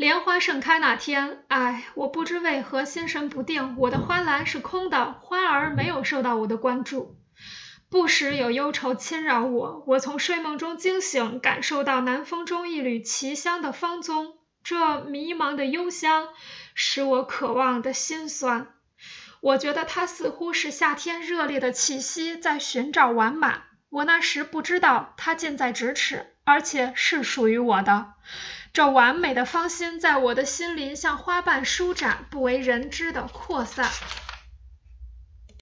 莲花盛开那天，唉，我不知为何心神不定，我的花篮是空的，花儿没有受到我的关注。不时有忧愁侵扰我，我从睡梦中惊醒，感受到南风中一缕奇香的芳踪，这迷茫的幽香使我渴望的心酸。我觉得它似乎是夏天热烈的气息在寻找完满。我那时不知道它近在咫尺，而且是属于我的。这完美的芳心在我的心灵像花瓣舒展，不为人知的扩散。